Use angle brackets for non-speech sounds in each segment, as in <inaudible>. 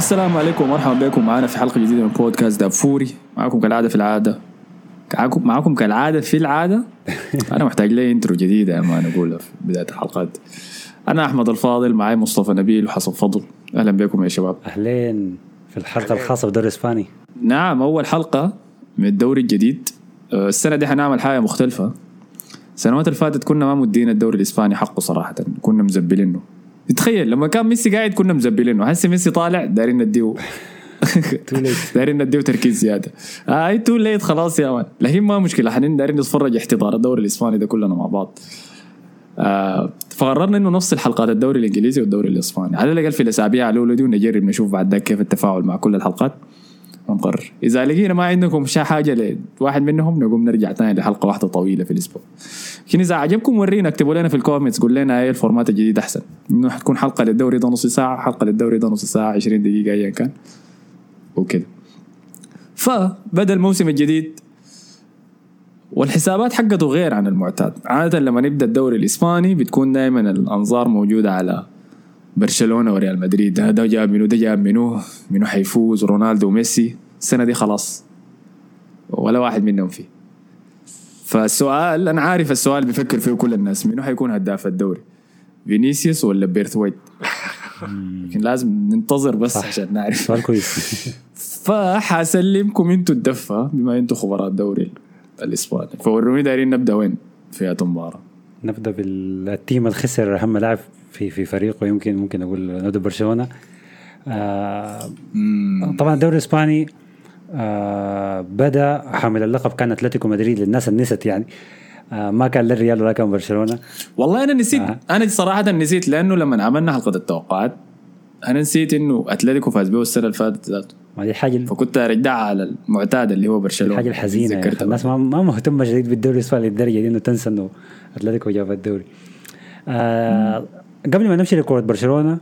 السلام عليكم ومرحبا بكم. معنا في حلقة جديدة من بودكاست دافوري. معكم كالعادة في العادة. معكم معكم كالعادة في العادة؟ <laughs> أنا محتاج لي انترو جديدة يا ما نقولها في بداية الحلقات. أنا أحمد الفاضل معي مصطفى نبيل وحسن فضل. أهلا بكم يا شباب. أهلين في الحلقة الخاصة بالدوري الاسباني نعم أول حلقة من الدوري الجديد. أه، السنة دي حنعمل حاجة مختلفة. السنوات اللي فاتت كنا ما مدين الدوري الإسباني حقه صراحة. كنا مزبلينه. تخيل لما كان ميسي قاعد كنا مزبلينه. هسه ميسي طالع دايرين نديه. <laughs> دايرين نديه تركيز زيادة. اي too late خلاص يا man. لكن ما مشكلة. حنا دايرين نتفرج احتضار الدوري الإسباني ده كلنا مع بعض. آه فقررنا إنه نفصل حلقات الدوري الإنجليزي والدوري الإسباني. على الأقل في الأسابيع الأولى دي ونجرب نشوف بعد ذاك كيف التفاعل مع كل الحلقات. ونقرر إذا لقينا ما عندكم شا حاجة لواحد منهم نقوم نرجع ثاني لحلقة واحدة طويلة في الأسبوع. لكن إذا عجبكم ورينا اكتبوا لنا في ال comments قول لنا إيه ال format الجديد أحسن. إنه حتكون حلقة للدوري ده نص ساعة حلقة للدوري ده نص ساعة 20 دقيقة ايا كان. وكذا فبدا الموسم الجديد والحسابات حقته غير عن المعتاد. عادة لما نبدأ الدوري الإسباني بتكون دائما الأنظار موجودة على برشلونة وريال مدريد. ده, ده جاب منو ده جاب منو منو حيفوز رونالدو وميسي السنة دي خلاص. ولا واحد منهم فيه. فالسؤال أنا عارف السؤال بيفكر فيه كل الناس منو حيكون هداف الدوري؟ فينيسيوس ولا برايثوايت لكن لازم ننتظر بس صح. عشان نعرف. سؤال كويس. <laughs> فحاسلمكم أنتوا الدفة بما أنتوا خبراء الدوري الاسباني فوروني دايرين نبدأ وين؟ في المباراة نبدأ بال team اللي خسر أهم لاعب في في فريقه يمكن ممكن أقول نبدأ برشلونة. آه طبعا الدوري الإسباني آه بدا حامل اللقب. كان أتلتيكو مدريد للناس اللي نست يعني. آه ما كان للريال ولا كان برشلونة. والله أنا نسيت آه. أنا صراحة نسيت لأنه لما عملنا حلقة التوقعات أنا نسيت إنه أتلتيكو فاز به السنة اللي فاتت ذاته. ما دي الحاجة فكنت أرجعها على المعتاد اللي هو برشلونة. الحاجة الحزينة يعني. الناس ما ما مهتمة شديد بالدوري الإسباني للدرجة دي إنه تنسى إنه أتلتيكو جاب الدوري. آه قبل ما نمشي لكرة برشلونة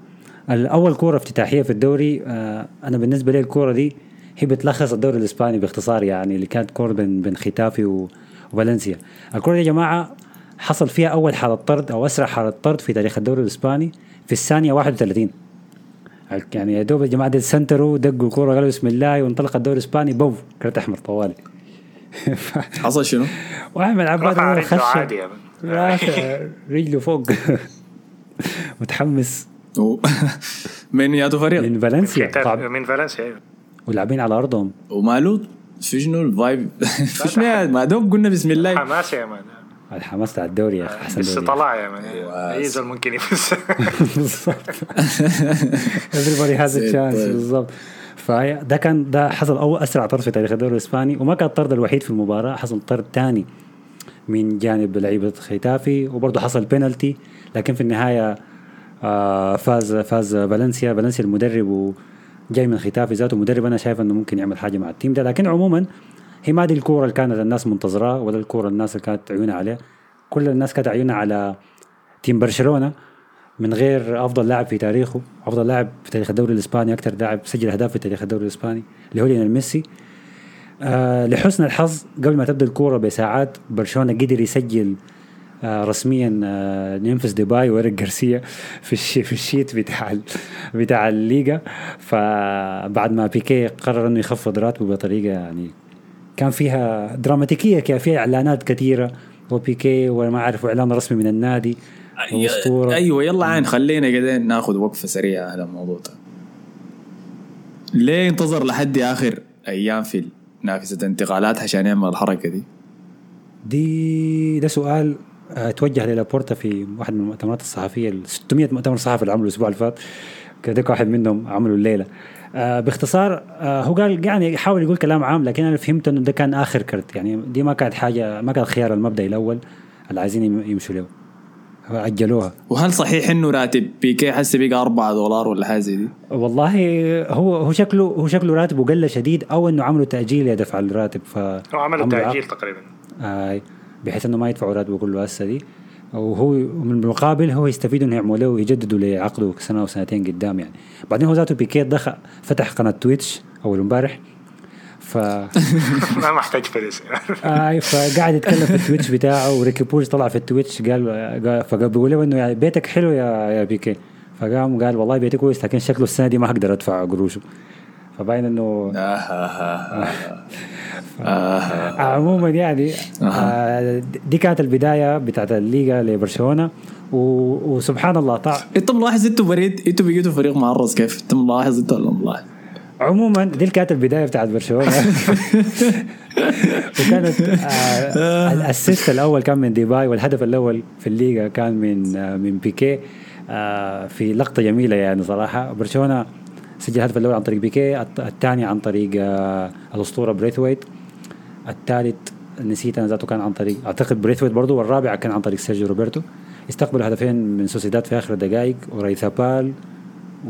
الأول كورة افتتاحية في الدوري. آه أنا بالنسبة لي الكورة دي هي بتلخص الدوري الإسباني باختصار يعني اللي كانت كوره بين بين ختافي وفالنسيا. الكورة دي يا جماعة حصل فيها أول حاله طرد أو أسرع حاله طرد في تاريخ الدوري الإسباني في الثانية 31 يعني يا دوب الجماعه دي سنتروا دقوا الكوره قالوا بسم الله وانطلق الدوري الإسباني بوف كرت أحمر طوالي. <laughs> حصل شنو؟ واحمد عباد خش يا <laughs> رجله فوق. <laughs> متحمس. من ياتو فريق؟ من فالنسيا. من فالنسيا أيوه. ولاعبين على أرضهم. وماله في شنو ال vibe في شنو يا- ما دوب قلنا بسم الله. حماس يا man. الحماس بتاع الدوري يا أخي أحسن لسه دوري. طلع يا man. أيوة. أي زول ممكن يفوز. <laughs> بالضبط. <laughs> Everybody has a chance. بالضبط. فده كان ده حصل اول أسرع طرد في تاريخ الدوري الإسباني وما كان الطرد الوحيد في المباراة حصل طرد ثاني من جانب لعيبة خيتافي وبرضه حصل بينالتي لكن في النهاية آه، فاز فاز فالنسيا. فالنسيا المدرب وجاي من خيتافي ذاته مدرب أنا شايف إنه ممكن يعمل حاجة مع ال team ده. لكن عموما هي ما دي الكورة اللي كانت الناس منتظراه ولا الكورة الناس اللي كانت عيونها عليه كل الناس كانت عيونها على team برشلونة من غير أفضل لاعب في تاريخه. أفضل لاعب في تاريخ الدوري الإسباني أكثر لاعب سجل أهداف في تاريخ الدوري الإسباني اللي هو ليونيل ميسي. آه لحسن الحظ قبل ما تبدأ الكورة بساعات برشلونة قدر يسجل رسميا آه ممفيس ديباي وإيريك جارسيا في في ال sheet بتاع بتاع الليجا فبعد ما بيكي قرر إنه يخفض راتبه بطريقة يعني كان فيها دراماتيكية كان فيها إعلانات كثيرة وبيكي وما أعرف إعلان رسمي من النادي وأسطورة. أيوه يلا عين خلينا كده ناخذ وقفة سريعة على الموضوع ده. ليه انتظر لحد آخر أيام في نافذه انتقالات عشان يعمل الحركة دي؟ دي ده سؤال آه، توجه للابورتا في واحد من المؤتمرات الصحفية ال 600 مؤتمر صحفي اللي عملوا الأسبوع اللي فات. كذلك واحد منهم عملوا الليلة. آه باختصار آه هو قال يعني حاول يقول كلام عام لكن أنا فهمت إنه ده كان آخر كرت. يعني دي ما كانت حاجة ما كان الخيار المبدئي الأول. اللي عايزين يم- يمشوا له. اجلوها وهل صحيح إنه راتب بيكي حسي بقى 4 دولار ولا حاجة زي دي؟ والله هو هو شكله هو شكله راتبه قل شديد أو إنه عملوا تأجيل يدفع الراتب ف هو عملوا عملوا تأجيل تقريبا. آه بحيث إنه ما يدفعوا راتبه كله هسه دي. وهو من المقابل هو يستفيد إنه يعملوا له ويجددوا لعقده سنة أو سنتين قدام يعني. بعدين هو ذاته بيكيه دخل فتح قناة تويتش أول امبارح. ف <laughs> ما محتاج فلوس آه فقاعد يتكلم في التويتش بتاعه وريكي بوج طلع في التويتش قال, قال فقال بيقول له إنه يعني بيتك حلو يا يا بيكي. فقام قال والله بيتي كويس لكن شكله السنة دي ما أقدر أدفع قروشه. فباين إنه آه آه آه آه. عموما يعني آه دي كانت البداية بتاعت الليغا لبرشلونة و- وسبحان الله طع إنت ملاحظ أنتوا بريد أنتوا بقيتوا فريق معرض كيف؟ إنت ملاحظ انت ولا ملاحظ؟ عموما دي كانت البداية بتاعت برشلونة <laughs> وكانت آه ال assist الأول كان من ديباي والهدف الأول في الليغا كان من آه من بيكي آه في لقطة جميلة يعني صراحة برشلونة سجل الهدف الأول عن طريق بيكي الثاني عن طريق آه الأسطورة بريثويت. الثالث نسيت أنا ذاته كان عن طريق أعتقد بريثويت برضه والرابع كان عن طريق سيرجيو روبرتو. استقبلوا هدفين من سوسيداد في آخر الدقائق أويارزابال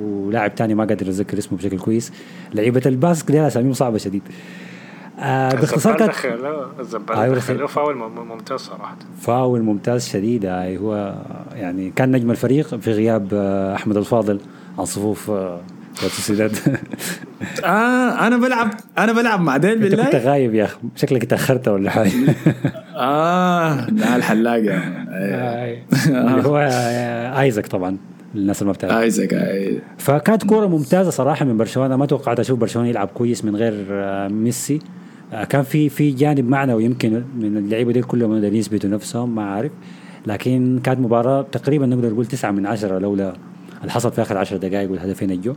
ولاعب تاني ما قادر اتذكر اسمه بشكل كويس. لعيبة الباسك دي اساميهم صعبة شديد. آه باختصار كانت الزبال أيوة، دخله فاول مم- ممتاز صراحة. فاول ممتاز شديد آه هو يعني كان نجم الفريق في غياب آه أحمد الفاضل عن صفوف آه آه أنا بلعب أنا بلعب مع ديل أنت كنت بالله. غايب يا أخي شكلك تاخرت ولا حاجة. آه لا الحلاقه أيوة. اللي هو آه، ايزك طبعا الناس اللي ما بتعرف. ايزك أي. فكانت كورة ممتازة صراحة من برشلونة. ما توقعت أشوف برشلونة يلعب كويس من غير آه، ميسي. آه، كان في في جانب معنوي يمكن من اللعيبة دي كلهم قادرين يثبتوا نفسهم ما عارف لكن كانت مباراة تقريبا نقدر نقول تسعة من عشرة لولا اللي حصل في آخر عشر دقائق والهدفين الجو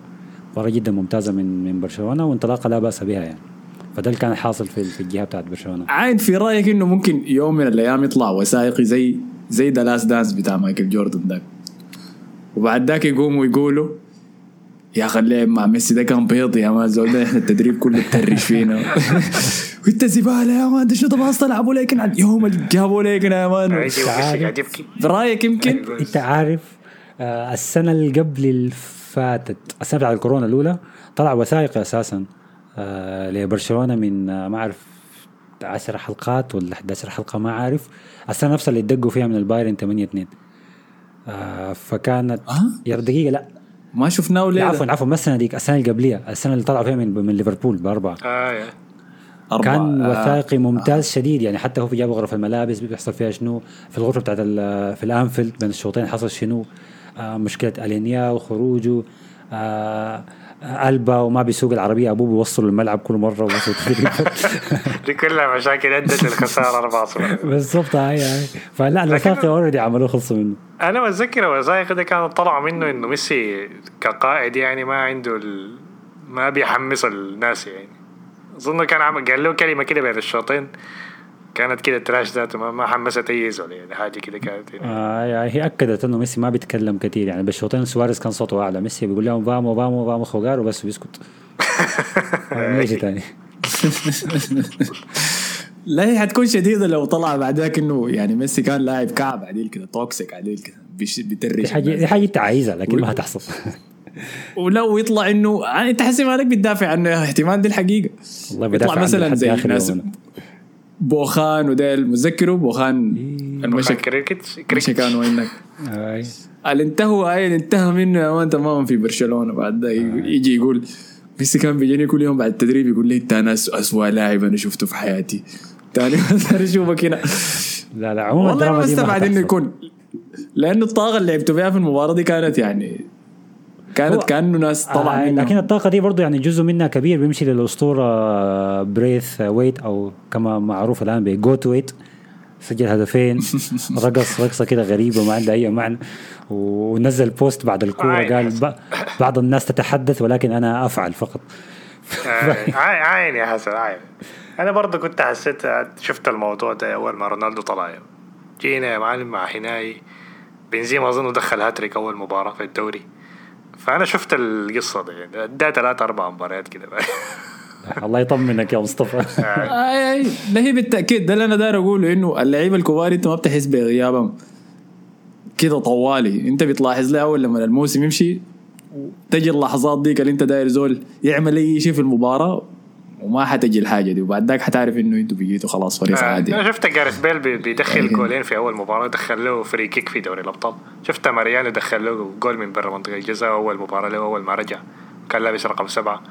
مباراة جدا ممتازة من من برشلونة وانطلاقة لا بأس بها يعني. فده اللي كان حاصل في في الجهة بتاعت برشلونة. عاين في رأيك إنه ممكن يوم من الأيام يطلع وثائقي زي زي The Last Dance بتاع مايكل جوردن ده؟ وبعد ذاك يقوموا يقولوا يا أخي اللعب مع ميسي ده كان بيض يا مان زول ده إحنا <laughs> التدريب كله بترش فينا. <laughs> وانت زبالة يا مان ده شو تبغى تلعبوا لكن عاد يوم جابوا لكن يا مان. برايك يمكن؟ أنت عارف آه، السنة اللي قبل اللي فاتت السنة بتاعت الكورونا الأولى طلع وثائقي أساسا آه، لبرشلونة من آه، ما أعرف 10 حلقات ولا 11 حلقة ما عارف السنة نفسها اللي دقوا فيها من البايرن 8 2 آه فكانت آه؟ يا دقيقة لا ما شفناه ليه عفوا عفوا ما السنة ديك السنة اللي قبليها السنة اللي طلعوا فيها من من ليفربول بأربعة يا. أربعة. كان آه. وثائقي ممتاز شديد يعني حتى هو في جابوا غرف الملابس بيحصل فيها شنو في الغرفة بتاعت ال- في الأنفيلد بين الشوطين حصل شنو آه مشكلة آلينيا وخروجه. آه آه، ألبا وما بيسوق العربية. أبوه بيوصل الملعب كل مرة <laughs> دي كلها مشاكل ادت للخسارة 4-0 <laughs> بالضبط هاي هاي. فلا الوثائقي already عملوه خلصوا منه. أنا بتذكر الوثائق ده كانوا طلعوا منه إنه ميسي كقائد يعني ما عنده ال... ما بيحمس الناس يعني. أظن كان عمل قال له كلمة كده بين الشوطين. كانت كده trash ذاته ما, حمست أي زول يعني حاجة كده كانت يعني. آه يعني هي أكدت إنه ميسي ما بيتكلم كثير يعني بالشوطين سواريز كان صوته أعلى ميسي بيقول لهم vamos vamos vamos jugar وبس بيسكت <laughs> ما يجي تاني <laughs> لا هي حتكون شديدة لو طلع بعد ذاك إنه يعني ميسي كان لاعب كعب عديل كده toxic عديل كده بيش- دي بيترش حاجة دي الناس. حاجة انت عايزها لكن ما هتحصل <laughs> ولو يطلع انه آه، أنت حسي مالك بتدافع عنه احتمال دي الحقيقة والله بدافع يطلع عنه مثلا زي آخر ناس. بويان وديل متذكروا بويان المشي كريكت مشي كريكت كان وينك. اللي انتهوا هاي اللي انتهى منه يا مان تماما في برشلونة بعد ده يجي يقول ميسي كان بيجيني كل يوم بعد التدريب يقول لي انت أنا اسوء لاعب أنا شفته في حياتي. تاني مثلا أشوفك هنا. لا لا عموما والله ما بستبعد إنه. يكون لأنه الطاقة اللي لعبتوا فيها في المباراة دي كانت يعني كانت كأنه ناس طلع آه منهم لكن الطاقة دي برضو يعني جزء منها كبير بيمشي للأسطورة آه، بريث ويت أو كما معروف الآن بجوت ويت سجل هدفين <laughs> رقص رقصة كده غريبة ما عندها أي معنى. ونزل post بعد الكورة عين قال بعض الناس تتحدث ولكن أنا أفعل فقط. آه، عاين عاين يا حسن عاين أنا برضه كنت حسيت شفت الموضوع ده أول ما رونالدو طلع. جينا يا معلم مع حناي. بنزيما أظن دخل هاتريك أول مباراة في الدوري. فأنا شفت القصة دي. يعني ادى ثلاث أربع مباريات كده. <laughs> الله يطمنك يا مصطفى. اي اي لا هي بالتأكيد. ده اللي أنا داير أقوله إنه اللعيبة الكبار أنت ما بتحس بغيابهم كده طوالي. أنت بتلاحظ له أول لما الموسم يمشي تجي اللحظات ديك اللي أنت داير زول يعمل أي شيء في المباراة وما حتجي الحاجة دي. وبعد ذاك حتعرف إنه أنتوا بقيتوا خلاص فريق عادي. أنا شفت جاريث بيل بي- بيدخل أيوة. جولين في أول مباراة دخل له free kick في دوري الأبطال. شفت ماريانو دخل له جول من برا منطقة الجزاء أول مباراة له أول ما رجع. كان لابس رقم سبعة.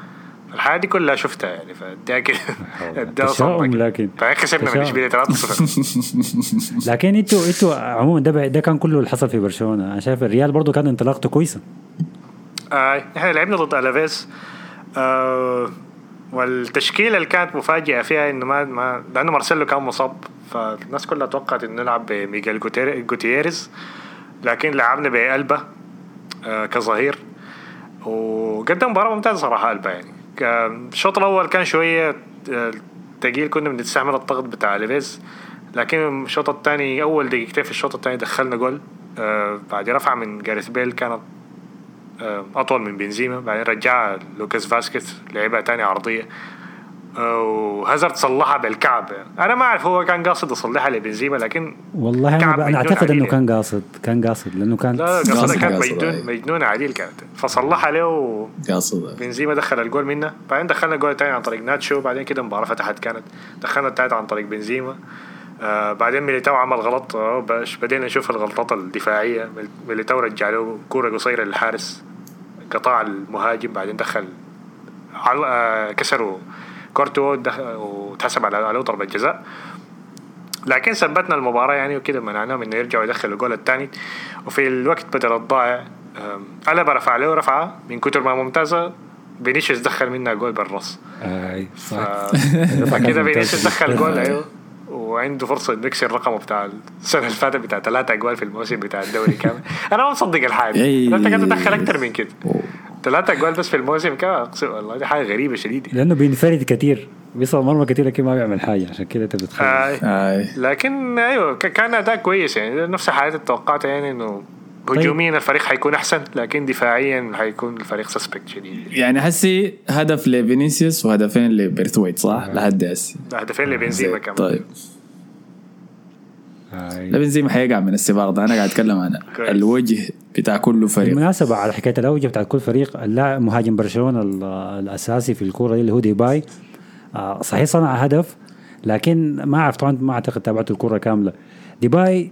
الحياة دي كلها شفتها يعني فاداك <laughs> تشاؤم. لكن فكسبنا من. اشبيليه 3-0 <laughs> لكن أنتوا إنتوا عموما ده ده كان كله اللي حصل في برشلونة. أنا شايف الريال برضو كان انطلاقته كويسة. آه إحنا لعبنا ضد ألافيز. آه والتشكيلة اللي كانت مفاجئة فيها إنه ما ما لأنه مارسيلو كان مصاب. فالناس كلها توقعت إنه نلعب بميغيل جوتير- جوتييريز لكن لعبنا بألابا آه كظهير. وقدم مباراة ممتازة صراحة ألابا يعني. الشوط الأول كان شوية آه، تقيل كنا بنستعمل الضغط بتاع ألافيز. لكن الشوط الثاني أول دقيقتين في الشوط الثاني دخلنا جول. آه بعد رفعه من جاريث بيل كانت أطول من بنزيما بعدين رجعها لوكاس فاسكيز لعبها تاني عرضية. آه، وهازارد صلحها بالكعب. أنا ما أعرف هو كان قاصد يصلحها لبنزيما لكن والله أنا, ب- أنا أعتقد إنه. كان قاصد كان قاصد لأنه كان لا قاصد- قصدها كانت مجنون. مجنونه عديل كانت فصلحها له قاصد. بنزيما دخل الجول منه. بعدين دخلنا الجول الثاني عن طريق ناتشو. بعدين كده المباراه فتحت كانت. دخلنا الثالث عن طريق بنزيما. آه بعدين ميليتاو عمل غلط. آه باش بدينا نشوف الغلطات الدفاعية. ميليتاو رجع له كورة قصيرة للحارس. قطع المهاجم بعدين دخل. آه كسروا كورتو وتحسب على عليه ضربة جزاء. لكن ثبتنا المباراة يعني وكده منعناهم إنه يرجعوا يدخلوا الجول الثاني. وفي الوقت بدل الضائع ألابا رفع له رفعة من كتر ما ممتازة. فينيسيوس دخل منها جول بالراس أي ف... صح. <laughs> فكده فينيسيوس دخل جول آه. أيوه. وعنده فرصة إنه يكسر رقمه بتاع السنة اللي فاتت بتاع ثلاثة أجوال في الموسم بتاع الدوري <laughs> كامل. أنا ما مصدق الحاجة. أي. أنت قاعد تدخل أكثر من كده. ثلاثة أجوال بس في الموسم كده أقسم والله دي حاجة غريبة شديدة. لأنه بينفرد كثير بيصل مرمى كثير لكن ما بيعمل حاجة. عشان كده أنت بتتخيل آه. اي لكن أيوه ك- كان أداء كويس يعني. نفس حالات توقعتها يعني إنه طيب. هجوميا الفريق حيكون أحسن لكن دفاعيا حيكون الفريق suspect شديد. يعني حسي هدف لفينيسيوس وهدفين لبريثويت صح؟ لحد هسه هدفين لبنزيما كمان. طيب. آي. لا بنزيما حيقع من السباق ده. أنا قاعد أتكلم عن. الوجه بتاع كل فريق. بالمناسبة على حكاية الأوجه بتاعت كل فريق اللاعب مهاجم برشلونة ال- الأساسي في الكورة دي اللي هو ديباي. آه، صحيح صنع هدف لكن ما أعرف طبعا ما أعتقد تابعت الكورة كاملة. ديباي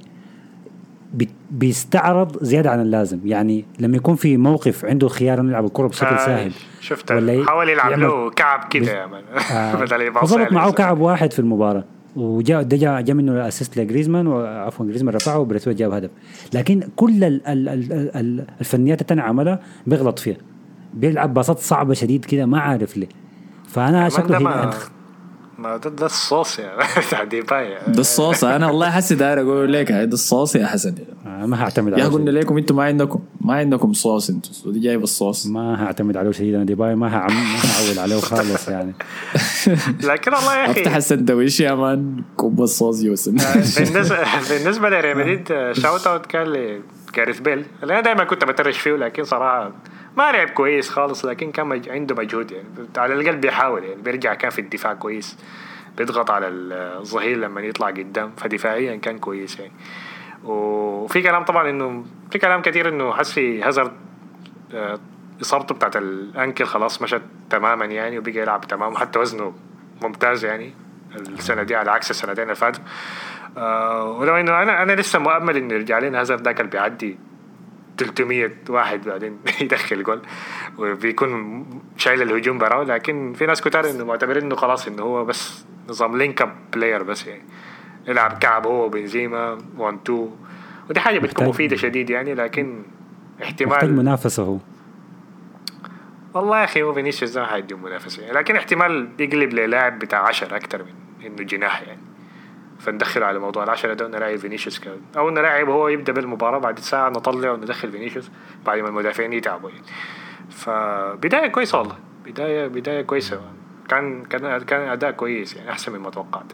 بي- بيستعرض زيادة عن اللازم. يعني لما يكون في موقف عنده خيار إنه يلعب الكرة بشكل آه، سهل شفت حاول يلعب له كعب كده يا man <laughs> آه،. معه كعب واحد في المباراة. وجاء ده جاء جاء منه ال assist لجريزمان وعفوا جريزمان رفعه وبريثويت جاب هدف. لكن كل ال ال ال ال الفنيات التانية عملها بيغلط فيها. بيلعب باصات صعبة شديد كده ما عارف ليه. فأنا شكله ما ما ده, ده الصوص يا <laughs> بتاع ديباي. ده الصوص. أنا والله حسي داير أقول لك ده الصوص يا حسن. آه، ما هعتمد يا عليه قلنا شديد. لكم أنتم ما عندكم ما عندكم صوص أنتم ودي جايب الصوص. ما هعتمد عليه شديد أنا ديباي ما هعم ما هعول عليه خالص يعني. <laughs> لكن والله يا أخي أفتح السندويش يا man. كوب الصوص يوسم بالنسبة بالنسبة لريال مدريد shout out كان لجاريث بيل اللي أنا دائما كنت بترش فيه لكن صراحة ما لعب كويس خالص لكن كان مج- عنده مجهود يعني على الأقل بيحاول يعني بيرجع كان في الدفاع كويس بيضغط على الظهير لما يطلع قدام فدفاعيا كان كويس يعني. وفي كلام طبعا إنه في كلام كثير إنه حسي هازارد آه، إصابته بتاعت الأنكل خلاص مشت تماما يعني وبقى يلعب تمام حتى وزنه ممتاز يعني السنة دي على عكس السنتين اللي فاتوا. آه ولو إنه أنا أنا لسه مؤمل إنه يرجع لنا هازارد ذاك اللي بيعدي 300 واحد بعدين <laughs> يدخل جول. وبيكون شايل الهجوم براه لكن في ناس كتار إنه معتبرين إنه خلاص إنه هو بس نظام link up player بس يعني. يلعب كعب هو وبنزيما 1 2 ودي حاجة بتكون محتاج- مفيدة شديد يعني لكن محتاج احتمال منافسة هو. والله يا أخي هو فينيسيوس ده حيدي منافسة يعني لكن احتمال يقلب للاعب بتاع 10 أكثر من إنه جناح يعني. فندخل على موضوع العشرة ده ونلاعب فينيسيوس كمان أو نلاعب هو يبدأ بالمباراة بعد ساعة نطلع وندخل فينيسيوس بعد ما المدافعين يتعبوا يعني. فبداية كويسة والله. بدايه بداية كويسة. كان كان كان أداء كويس يعني أحسن مما توقعت.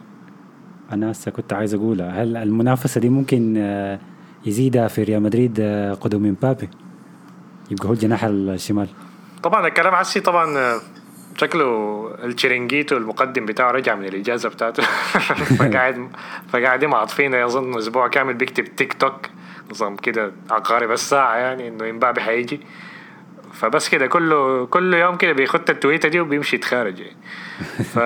أنا هسه كنت عايز اقولها هل المنافسة دي ممكن آه، يزيدها في ريال مدريد آه، قدوم إمبابي؟ يبقى هو الجناح الشمال. طبعا الكلام عسي طبعا آه، شكله التشيرنجيتو المقدم بتاعه رجع من الإجازة بتاعته. <laughs> فقاعد فقاعدين معطفين يظن أسبوع كامل بيكتب tick tock. نظام كده عقارب الساعة يعني إنه امبابي حيجي. فبس كده كله كل يوم كده بيخط التويتة دي وبيمشي يتخارج يعني. ف...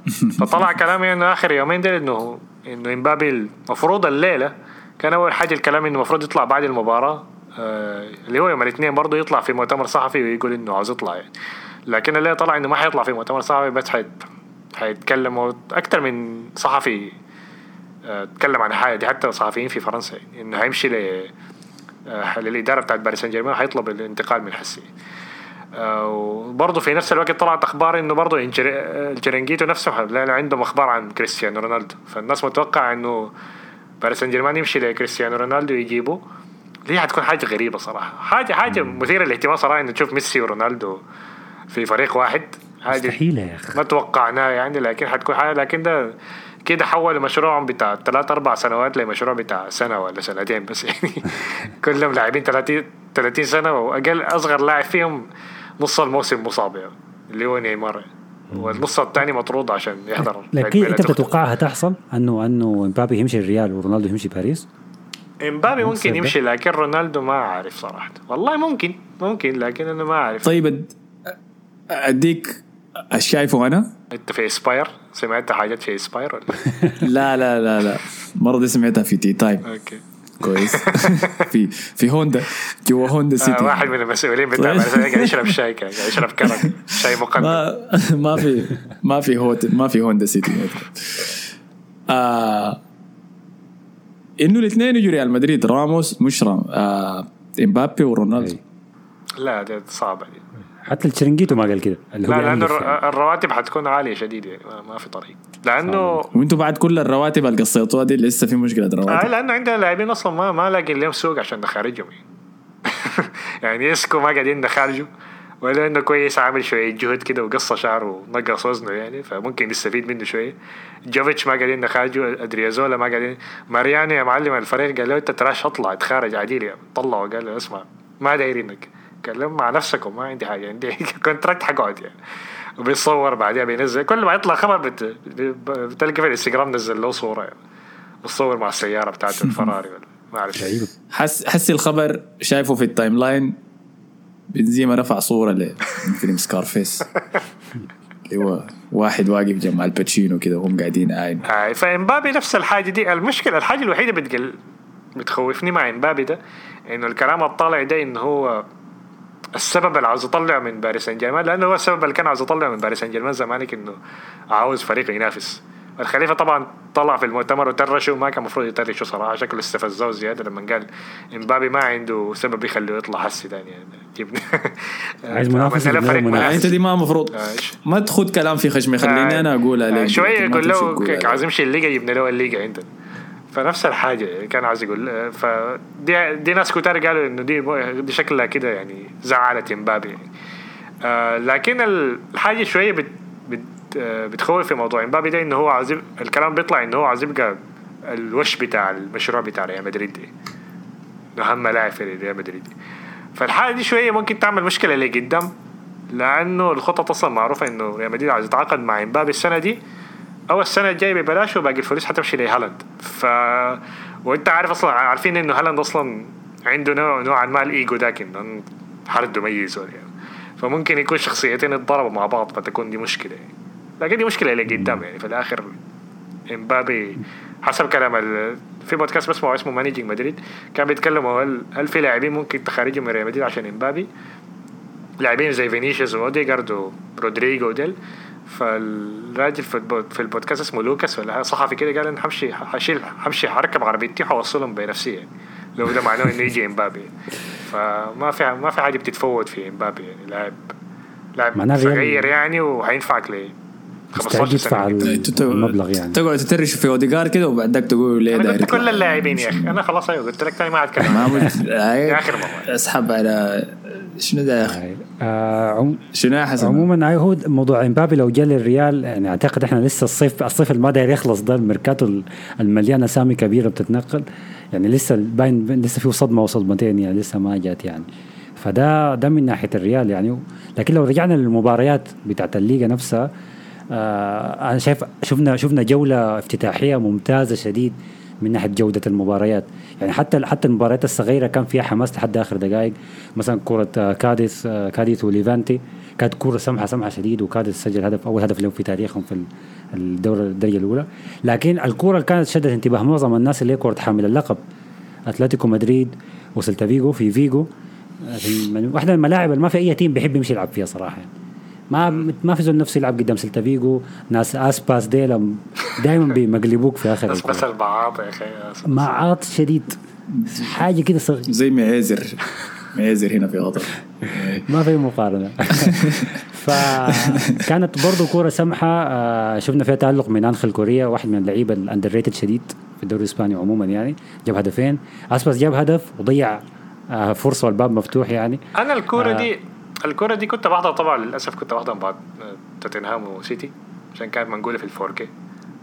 <laughs> فطلع كلام انه آخر يومين دول انه إنه امبابي المفروض الليلة كان أول حاجة الكلام إنه المفروض يطلع بعد المباراة. آه اللي هو يوم الاثنين برضه يطلع في مؤتمر صحفي ويقول إنه عاوز يطلع يعني. لكن اللي طلع إنه ما حيطلع في مؤتمر صحفي بس حيت حيتكلموا أكثر من صحفي آه، تكلم عن حاجة دي. حتى صحفيين في فرنسا إنه هيمشي ل آه، للإدارة بتاعت باريس سان جيرمان حيطلب الانتقال من حسي. آه، وبرضه في نفس الوقت طلعت أخبار إنه برضه التشيرنجيتو نفسه عندهم أخبار عن كريستيانو رونالدو. فالناس متوقع إنه باريس سان جيرمان يمشي لكريستيانو رونالدو يجيبه دي حتكون حاجة غريبة صراحة؟ حاجة حاجة مثيرة للاهتمام صراحة إنه تشوف ميسي ورونالدو في فريق واحد. مستحيله يا أخي. ما توقعناه يعني لكن حتكون حاجة لكن ده كده حولوا مشروعهم بتاع ثلاث أربع سنوات لمشروع بتاع سنة ولا سنتين بس يعني. <laughs> كلهم لاعبين 30 30 سنة وأقل أصغر لاعب فيهم نص الموسم مصاب يعني اللي هو نيمار. والنص الثاني مطرود عشان يحضر لكن أنت بتتوقعها تحصل؟ أنه أنه إمبابي يمشي الريال ورونالدو يمشي باريس؟ إمبابي ممكن يمشي لكن رونالدو ما أعرف صراحة. والله ممكن ممكن لكن أنا ما أعرف. طيب أديك إيش شايفه أنا؟ أنت في اسباير سمعت حاجات في اسباير ولا؟ <laughs> لا لا لا لا. المره دي سمعتها في tea time. okay. كويس. <laughs> في في هوندا. جوا هوندا سيتي. آه واحد من المسؤولين بتاع طيب. قاعد يشرب شاي قاعد يشرب كرك <laughs> شاي مقدم. ما ما في ما في هوت ما في هوندا سيتي. آه إنه الاثنين يجوا ريال مدريد. راموس مش رام آه إمبابي ورونالدو. لا ده صعبة دي حتى التشرنجيتو ما قال كده. اللي هو لا لأنه يعني. الرواتب حتكون عالية شديد يعني ما- في طريق. لأنه وانتوا بعد كل الرواتب اللي قصيتوها دي لسه في مشكلة آه رواتب. لأنه عندنا لاعبين أصلا ما ما لاقي لهم سوق عشان نخرجهم يعني <laughs> يعني إسكو ما قاعدين نخرجه ولا إنه كويس عامل شوية جهد كده وقص شعره ونقص وزنه يعني فممكن نستفيد منه شوية. جوفيتش ما قاعدين نخرجه أودريوزولا ما قاعدين. ماريانو يا معلم الفريق قال له أنت trash اطلع اتخارج عديل يعني طلعه قال له اسمع ما دايرينك. لهم مع نفسكم ما عندي حاجة عندي contract <laughs> حقعد يعني. وبيصور بعدها بينزل كل ما يطلع خبر بت... بتلقى في الإنستغرام نزل له صورة يعني. بتصور مع السيارة بتاعته <laughs> الفراري ولا ما أعرف. حس حسي الخبر شايفه في ال timeline بنزيما رفع صورة ل- من فيلم سكارفيس اللي هو واحد واقف جنب الباتشينو كده وهم قاعدين قاعدين آه فامبابي نفس الحاجة دي المشكلة الحاجة الوحيدة بتقل بتخوفني مع امبابي ده إنه الكلام الطالع ده انه هو السبب اللي عاوز يطلع من باريس سان جيرمان لأنه هو السبب اللي كان عاوز يطلع من باريس سان جيرمان زمانك إنه عاوز فريق ينافس. الخليفي طبعا طلع في المؤتمر وترشه وما كان المفروض يترشه صراحة شكله استفزه زيادة لما قال إمبابي ما عنده سبب يخليه يطلع حسي تاني. يعني جبنا <laughs> عايز منافس. يعني أنت دي ما مفروض. آه،؟ ما تخد كلام في خشمي خليني أنا اقولها آه، لك شوية ما يقول له عايز يمشي الليجا يبني له الليجا عندنا. فنفس الحاجة كان عايز يقول فدي دي ناس كتار قالوا إنه دي دي شكلها كده يعني زعلت امبابي يعني. آه لكن الحاجة شوية بت بت آه، بتخوف في موضوع امبابي ده إنه هو عايز الكلام بيطلع إنه هو عايز يبقى الوش بتاع المشروع بتاع ريال مدريد أهم لاعب في ريال مدريد فالحاله دي شوية ممكن تعمل مشكلة لقدام لأنه الخطط أصلا معروفة إنه ريال مدريد عايز يتعاقد مع إمبابي السنة دي. أو السنة الجايه ببلاش وباقي الفلوس حتمشي لهالاند. ف وانت عارف أصلا عارفين إنه هالاند أصلا عنده نوع نوعا ما الإيجو ذاك انه حرد ميز يعني. فممكن يكون شخصيتين اتضربوا مع بعض فتكون دي مشكلة يعني. لكن دي مشكلة لقدام يعني. في الآخر إمبابي حسب كلام ال... في بودكاست بسمعه اسمه Managing Madrid كان بيتكلموا هل هل في لاعبين ممكن تخرجهم من ريال مدريد عشان إمبابي؟ لاعبين زي فينيسيوس وأوديجارد ورودريجو وديل. فالراجل في البود- في البودكاست اسمه لوكاس ولا صحفي كده قال أنا همشي حشيل همشي هركب عربيتي وحوصلهم بنفسي. يعني لو ده معناه إنه يجي إمبابي. فما في ما في حاجة بتتفوت في إمبابي يعني لاعب لاعب صغير يعني وهينفعك ل مستعد 15 يدفع سنه ال- المبلغ يعني. تقعد تترش في اوديجار كده وبعد ذاك تقول ليه أنا داير قلت كل. اللاعبين يا أخي. أنا خلاص أيوه قلت لك تاني ما مش يا <laughs> آخر مرة. أسحب على شنو أخي؟ هاي. آه عم... شنو حسن؟ عموما هو موضوع إمبابي لو جاء للريال يعني أعتقد إحنا لسه الصيف الصيف اللي ما داير يخلص ده الميركاتو المليان أسامي كبيرة بتتنقل يعني لسه باين لسه فيه صدمة وصدمتين يعني لسه ما جات يعني. فده ده من ناحية الريال يعني. لكن لو رجعنا للمباريات بتاعت الليغا نفسها آه أنا شايف شفنا شفنا جولة افتتاحية ممتازة شديد. من ناحية جودة المباريات. يعني حتى حتى المباريات الصغيرة كان فيها حماس لحد آخر دقائق. مثلا كرة آه، كاديس آه، كاديس وليفانتي. كانت كرة سمحة سمحة شديد وكاديس سجل هدف أول هدف لهم في تاريخهم في الدوري الدرجة الأولى. لكن الكرة اللي كانت شدت انتباه معظم الناس اللي هي كرة حامل اللقب. أتلتيكو مدريد وسلتا فيجو في فيجو. في من- واحدة من الملاعب اللي ما في أي team بيحب يمشي يلعب فيها صراحة. يعني. ما ما في زول نفسه يلعب قدام سلتا فيجو. ناس أسباس ديلا دائما بيمقلبوك في آخر الكرة. البعاط يا أخي بعاط شديد. حاجة كده صغ... زي معيزر. ميزر هنا في قطر ما في مقارنة. <laughs> فكانت برضو كورة سمحة. آه، شفنا فيها تالق من انخل كوريا واحد من اللعيبة ال underrated شديد في الدوري الإسباني عموما يعني. جاب هدفين. أسباس جاب هدف وضيع آه، فرصة والباب مفتوح يعني. أنا الكورة آه دي الكوره دي كنت بحضر طبعا للأسف كنت بحضر بعد توتنهام وسيتي عشان كانت منقولة في ال 4K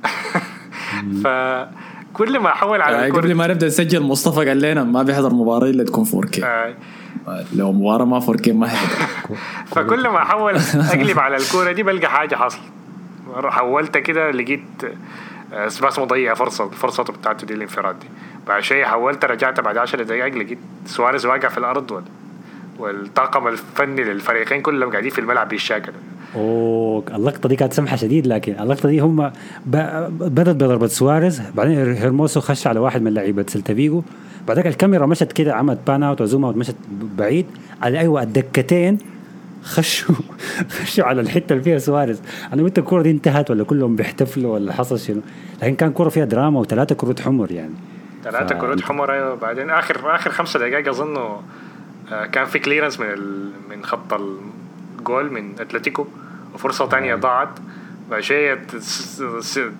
<laughs> فكل ما احول على آه قبل ما نبدأ نسجل مصطفى قال لنا ما بيحضر مباراة إلا تكون 4K آه. لو مباراة ما 4K ما حيحضر. <laughs> فكل ما احول أقلب على الكوره دي بلقى حاجة حصل. حولت كده لقيت بس مضيع فرصة الفرصه بتاعته دي الانفراد دي. بعد شيء حولت رجعت بعد 10 دقائق لقيت سواريز واقع في الأرض والطاقم الفني للفريقين كلهم قاعدين في الملعب بيشاكلوا اوه اللقطه دي كانت سمحة شديد لكن اللقطه دي هم بدت بضربة سواريز بعدين هيرموسو خش على واحد من لعيبة سلتافيجو بعدين الكاميرا مشت كده عملت pan out و zoom out مشت بعيد. على أيوه الدكتين خشوا <laughs> خشوا على الحتة اللي فيها سواريز. أنا قلت الكوره دي انتهت ولا كلهم بيحتفلوا ولا حصل شنو؟ لكن كان كوره فيها دراما وثلاثة كروت حمر يعني. ثلاثة ف... كروت حمر أيوه. بعدين آخر آخر خمسة دقائق اظن كان في clearance من ال... من خط الجول من أتلتيكو وفرصة ثانية ضاعت. بعد شيء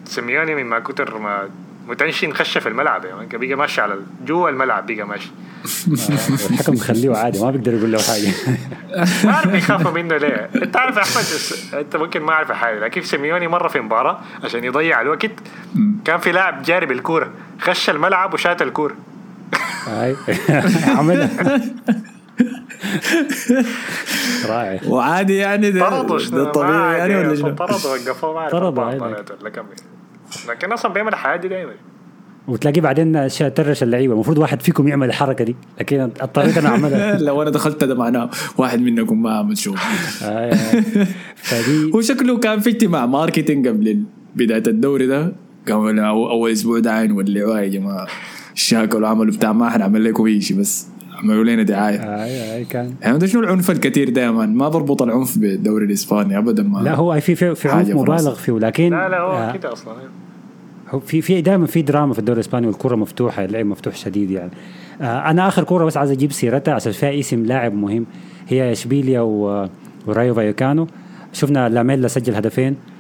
سيميوني من ما كتر ما متنشن خش في الملعب يعني بقى ماشي على جوا الملعب بقى ماشي. <laughs> الحكم مخليه عادي ما بيقدر يقول له حاجة. <laughs> ما اعرف بيخافوا منه ليه. انت عارف أحمد أنت ممكن ما أعرف حاجة لكن سيميوني مرة في مباراة عشان يضيع الوقت كان في لاعب جاري بالكورة خش الملعب وشات الكورة. <laughs> عملها. رائع وعادي يعني ده, ده طبيعي يعني ولا شنو؟ طردوا وقفوه ما اعرف طردوا لكن أصلا بيعمل الحياة دي دائما وتلاقي بعدين ترش اللعيبة. المفروض واحد فيكم يعمل الحركة دي. لكن اضطريت أنا أعملها. <laughs> لو أنا دخلت ده معناه واحد منكم ما عمل شغل. فدي <laughs> هو شكله كان في اجتماع marketing قبل بداية الدوري ده. قاموا أول أسبوع ده عين ولعوها يا جماعة. شاكلوا عملوا بتاع ما حنعمل لكم اي شيء بس عملوا لنا دعاية. اي اي كان. يعني شنو العنف الكثير دائما ما بربط العنف بالدوري الإسباني ابدا ما لا هو في في, في عنف مبالغ فيه لكن لا لا هو آه كده أصلا هو في في دائما في دراما في الدوري الإسباني والكرة مفتوحة اللعب مفتوح شديد يعني. آه أنا آخر كوره بس عايز أجيب سيرتها عشان فيها اسم لاعب مهم هي إشبيليا ورايو فايوكانو. شفنا لاميلا سجل هدفين. آه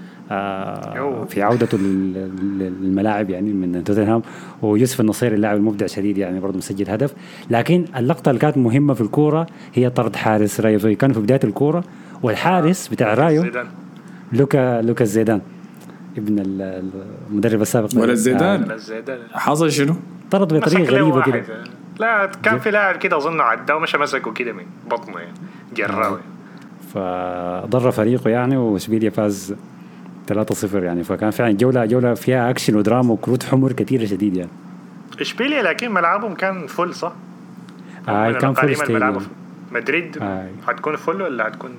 في عودته للملاعب يعني من توتنهام ويوسف النصيري اللاعب المبدع شديد يعني برضه مسجل هدف. لكن اللقطة اللي كانت مهمة في الكورة هي طرد حارس رايو فايوكانو في بداية الكورة والحارس بتاع رايو لوكا لوكا زيدان ابن المدرب السابق. ولد زيدان آه حصل شنو؟ طرد بطريقة غريبة كده. لا كان في لاعب كده أظن عداه ومشى مسكه كده من بطنه يعني جراوي. فضر فريقه يعني وأشبيليا فاز 3-0 يعني. فكان فعلا جولة جولة فيها أكشن ودراما وكروت حمر كثيره شديد يعني. إشبيليا لكن ملعبهم كان full صح؟ آه كان full stadium مدريد آه. حتكون full ولا حتكون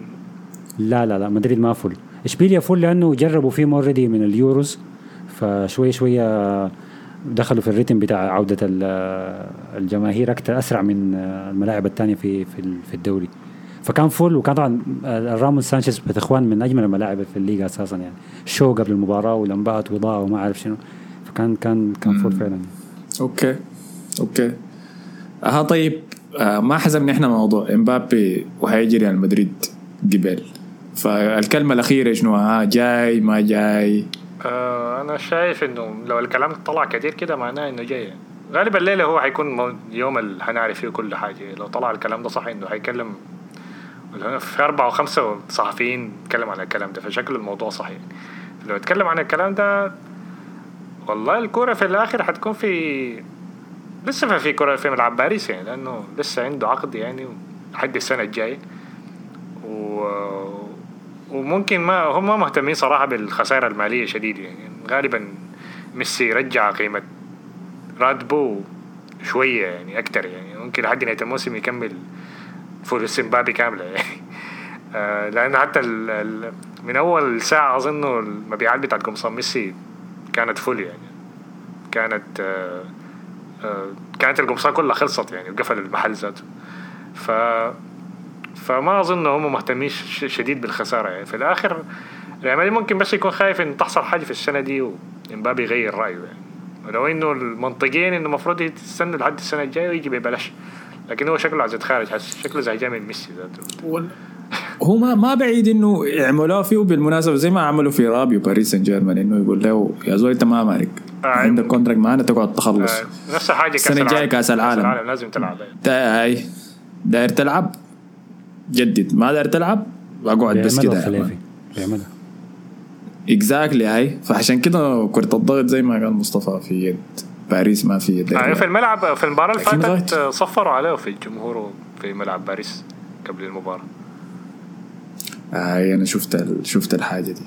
لا لا لا مدريد ما full إشبيليا full لأنه جربوا فيه already من اليوروز فشوي شوية دخلوا في الريتم بتاع عودة الجماهير أكثر أسرع من الملاعب الثانية في في الدوري. فكان full وكان طبعا راموس سانشيز بيزخوان من أجمل الملاعب في الليغا أساسا يعني show قبل المباراة ولمبات واضاءه وما أعرف شنو. فكان كان كان full فعلا. okay okay. ها طيب آه ما حسبنا إحنا موضوع إمبابي وهيجي ريال مدريد قبل. فالكلمة الأخيرة شنو؟ ها جاي ما جاي؟ آه أنا شايف إنه لو الكلام طلع كثير كده معناه إنه جاي. غالبا الليلة هو حيكون يوم اللي حنعرف فيه كل حاجة. لو طلع الكلام ده صح إنه حيكلم في أربعة وخمسة صحفيين يتكلم عن الكلام ده فشكل الموضوع صحيح. لو اتكلم عن الكلام ده والله الكورة في الآخر حتكون في لسه في كورة في ملعب باريس يعني لأنه لسه عنده عقد يعني لحد السنة الجاية. و... وممكن ما هم ما مهتمين صراحة بالخسارة المالية شديد يعني. غالبا ميسي رجع قيمة راتبه شوية يعني أكتر يعني. ممكن لحد نهاية الموسم يكمل فلوس امبابي كاملة. يعني <laughs> لأن حتى ال ال من أول ساعة أظن المبيعات بتاعت قمصان ميسي كانت فل يعني. كانت آه آه كانت القمصان كلها خلصت يعني وقفل المحل ذاته. ف فما اظن هم مهتمين شديد بالخسارة يعني. في الآخر ريال ممكن بس يكون خايف إن تحصل حاجة في السنة دي وإمبابي يغير رأيه يعني. ولو إنه المنطقيين إنه المفروض يستنى لحد السنة الجاية ويجي ببلاش. لكن هو شكله عايز يتخارج حس شكله زي جاي من ميسي ذاته هو ما ما بعيد إنه يعملوها فيه بالمناسبه زي ما عملوا في رابيو باريس سان جيرمان إنه يقول له يا زول أنت ما مالك آه، عندك contract معنا تقعد تخلص. آه، نفس الحاجة كأس السنة الجاية كأس العالم. لازم تلعب. هاي داير تلعب؟ جدد. ما داير تلعب؟ أقعد بس كده بيعملها. exactly هاي فعشان كده كرة الضغط زي ما قال مصطفى في يد. باريس ما في آه، في الملعب في المباراة اللي فاتت آه، صفروا عليه في الجمهور في ملعب باريس قبل المباراة. هاي أنا شفت شفت الحاجة دي.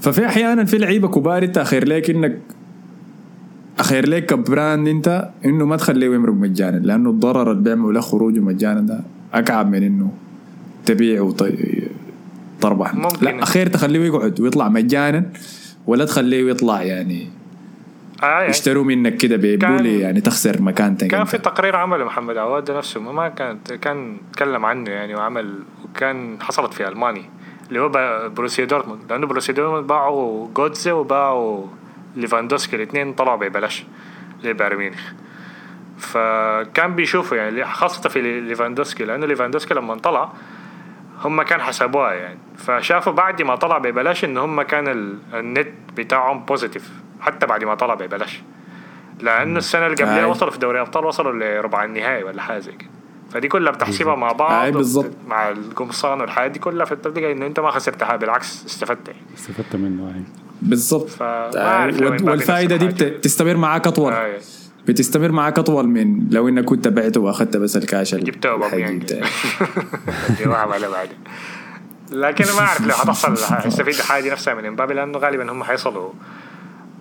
ففي أحيانا في لعيبة كبار أنت أخير لك إنك أخير لك كبراند أنت إنه ما تخليه يمرق مجانا لأنه الضرر اللي بيعمل له خروجه مجانا ده أكعب من إنه تبيع وتربح. لا أخير تخليه يقعد ويطلع مجانا ولا تخليه يطلع يعني آه يعني يشتروا منك كده bully يعني تخسر مكانتك كان. في تقرير عمله محمد عواد نفسه ما- كان كان تكلم عنه يعني وعمل وكان حصلت في المانيا اللي هو بروسيا دورتموند لأنه بروسيا دورتموند باعوا جودزي وباعوا ليفاندوسكي الاثنين طلعوا ببلاش لبايرن ميونخ. فكان بيشوفوا يعني خاصة في ليفاندوسكي لأنه ليفاندوسكي لما طلع هم كان حسبوها يعني. فشافوا بعد ما طلع ببلاش إن هم كان ال- النت بتاعهم positive حتى بعد ما طلع ببلاش لأنه السنة اللي قبلها. وصلوا في دوري أبطال وصلوا لربع النهائي ولا حاجة زي كده. فدي كلها بتحسبها مع بعض بالظبط. مع القمصان والحاجات دي كلها فتلقى إنه أنت ما خسرت حاجة بالعكس استفدت يعني. استفدت منه هاي بالضبط فما آه، إمبابي والفائدة دي بتستمر معاك أطول. آه. بتستمر معاك أطول من لو إنك كنت بعته واخذت بس الكاش ال- جبته. يروح <laughs> على بعدين لكن ما أعرف لو حتحصل حيستفيد حاجة نفسها من إمبابي لأنه غالبا هم حيصلوا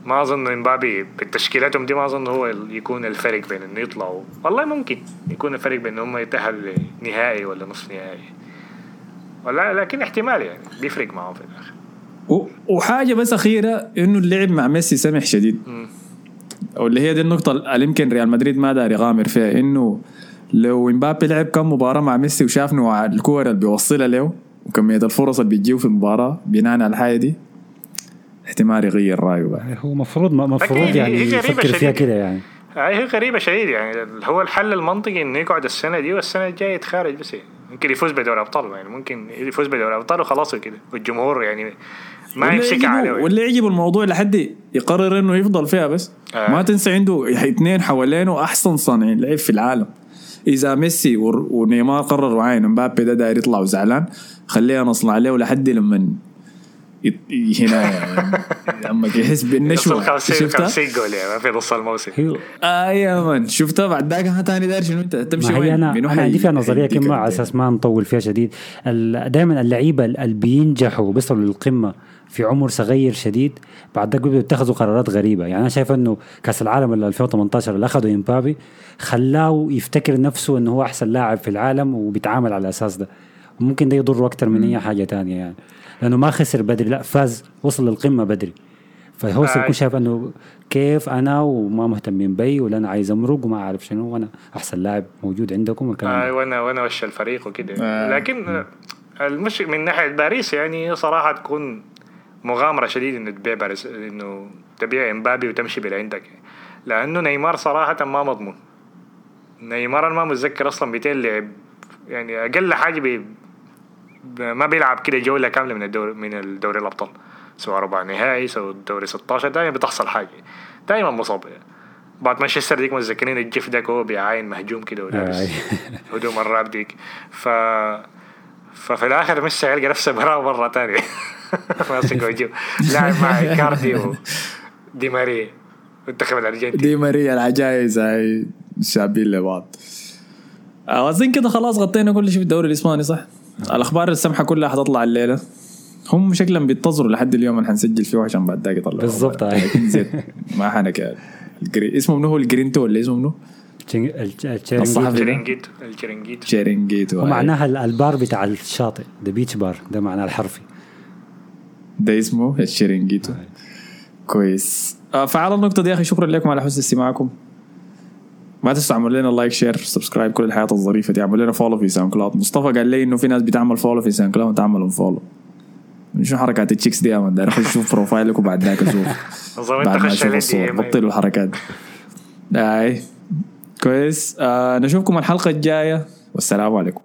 ما أظن امبابي بتشكيلاتهم دي ما أظن هو يكون الفرق بين إنه يطلعوا. والله ممكن يكون الفرق بين إنهم يتاهلوا لنهائي ولا نصف نهائي. ولا لكن احتمال يعني بيفرق معهم في الآخر. وحاجة بس أخيرة إنه اللعب مع ميسي سمح شديد. مم. أو اللي هي دي النقطة اللي يمكن ريال مدريد ما دار يغامر فيها إنه لو إمبابي لعب كم مباراة مع ميسي وشاف نوع الكور اللي بيوصلها له وكمية الفرص اللي بتجيه في المباراة بناء على الحاجة دي احتمال يغير رأيه بعد هو مفروض مفروض يعني هي غريبة يفكر فيها شديد. كده يعني هاي هي غريبة شديد يعني هو الحل المنطقي إنه يقعد السنة دي والسنة الجاية يتخارج بس يعني. ممكن يفوز بدوري أبطال يعني ممكن يفوز بدوري أبطال وخلاص كده والجمهور يعني ما واللي يمسك عليه يعني. واللي يعجبه الموضوع لحد يقرر إنه يفضل فيها بس آه. ما تنسى عنده اثنين حوالينه أحسن صانعين لعب في العالم إذا ميسي ور- ونيمار قرروا عين امبابي ده داير يطلع وزعلان خلينا نصنع له لحد لما هنا يعني لما يحس يوصل بالنشوه 50 شفتها؟ 50 جول يعني في نص الموسم. هي آه يا من شفتها بعد ذاك ها تاني داير شنو أنت؟ تمشي ما وين؟ أنا أنا عندي فيها نظرية كلمة على؟ أساس ما نطول فيها شديد. دائما اللعيبة اللي بينجحوا وبيصلوا للقمة في عمر صغير شديد. بعد ذاك بيبدوا يتخذوا قرارات غريبة. يعني أنا شايف إنه كأس العالم اللي 2018 اللي أخذه إمبابي خلاه يفتكر نفسه إنه هو أحسن لاعب في العالم وبيتعامل على الاساس ده. وممكن ده يضره أكثر من أي حاجة تانية يعني. لأنه ما خسر بدري لا فاز وصل للقمة بدري فهو آه. يكون شايف إنه كيف أنا وما مهتمين بي ولا أنا عايز أمرق وما أعرف شنو وأنا أحسن لاعب موجود عندكم والكلام آه. وأنا وأنا وش الفريق وكده آه. لكن آه، المش من ناحية باريس يعني صراحة تكون مغامرة شديدة إنه تبيع باريس إنه تبيع إمبابي وتمشي باللي عندك لأنه نيمار صراحة ما مضمون نيمار أنا ما متذكر أصلا بيتين لعب يعني أقل حاجة بي ما بيلعب كده جولة كاملة من الدوري من الدوري الأبطال. سواء ربع نهائي سواء الدوري 16 دائما بتحصل حاجة. دائما مصاب. بعد مانشستر ديك متذكرين ال GIF ده هو بيعاين مهجوم كده ولابس آه. <laughs> هدوم الراب ديك. ف ففي الآخر ميسي يلقى نفسه براه مرة تانية <laughs> ماسك وجهه لاعب مع إيكاردي ودي ماريا منتخب الأرجنتين. دي ماريا العجائز هاي شابين لبعض آه، اظن كده خلاص غطينا كل شيء في الدوري الإسباني صح؟ الأخبار السمحة كلها حتطلع الليلة. هم شكلا بينتظروا لحد اليوم اللي حنسجل فيه عشان بعد ذاك يطلعوا. بالظبط، أخبار. هاي. لكن زيت ما حنك الجري... اسمه منو هو؟ الجرينتو ولا اسمه منو؟ تشينج- الج- التشيرنجيتو. ومعناها ال- البار بتاع الشاطئ the beach bar ده معناه الحرفي. ده اسمه الشيرينجيتو كويس. آه فعلى النقطة دي يا أخي شكرا لكم على حسن استماعكم. ما تنسوا تعملوا لنا like share subscribe كل الحاجات الظريفة دي. اعملوا لنا follow في SoundCloud مصطفى قال لي إنه في ناس بتعمل follow في SoundCloud تعملوا follow شو حركات ال chicks دي يا man؟ داير أخش أشوف بروفايلك وبعد ذاك أشوف <laughs> بعد ما أشوف الصور. بطلوا الحركات. دي. اي كويس. آه نشوفكم الحلقة الجاية. والسلام عليكم.